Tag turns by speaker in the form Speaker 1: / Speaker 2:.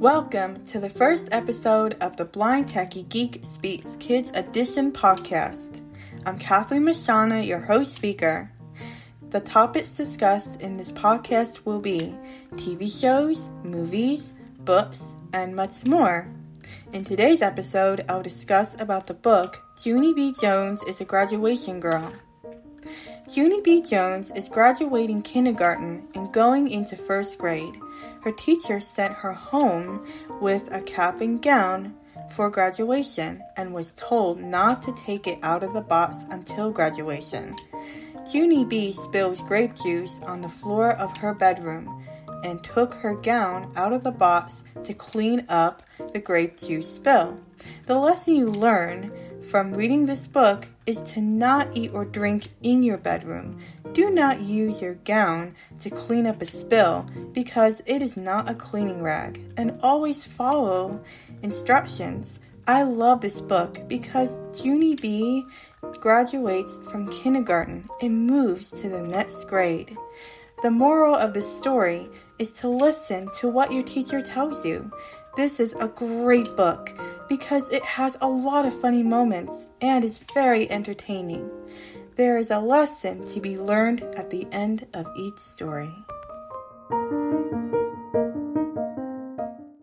Speaker 1: Welcome to the first episode of the Blind Techie Geek Speaks Kids Edition podcast. I'm Kathleen Mashana, your host speaker. The topics discussed in this podcast will be TV shows, movies, books, and much more. In today's episode, I'll discuss about the book Junie B. Jones is a Graduation Girl. Junie B. Jones is graduating kindergarten and going into first grade. Her teacher sent her home with a cap and gown for graduation and was told not to take it out of the box until graduation. Junie B spills grape juice on the floor of her bedroom and took her gown out of the box to clean up the grape juice spill. The lesson you learn from reading this book is to not eat or drink in your bedroom. Do not use your gown to clean up a spill because it is not a cleaning rag. And always follow instructions. I love this book because Junie B graduates from kindergarten and moves to the next grade. The moral of the story is to listen to what your teacher tells you. This is a great book because it has a lot of funny moments and is very entertaining. There is a lesson to be learned at the end of each story.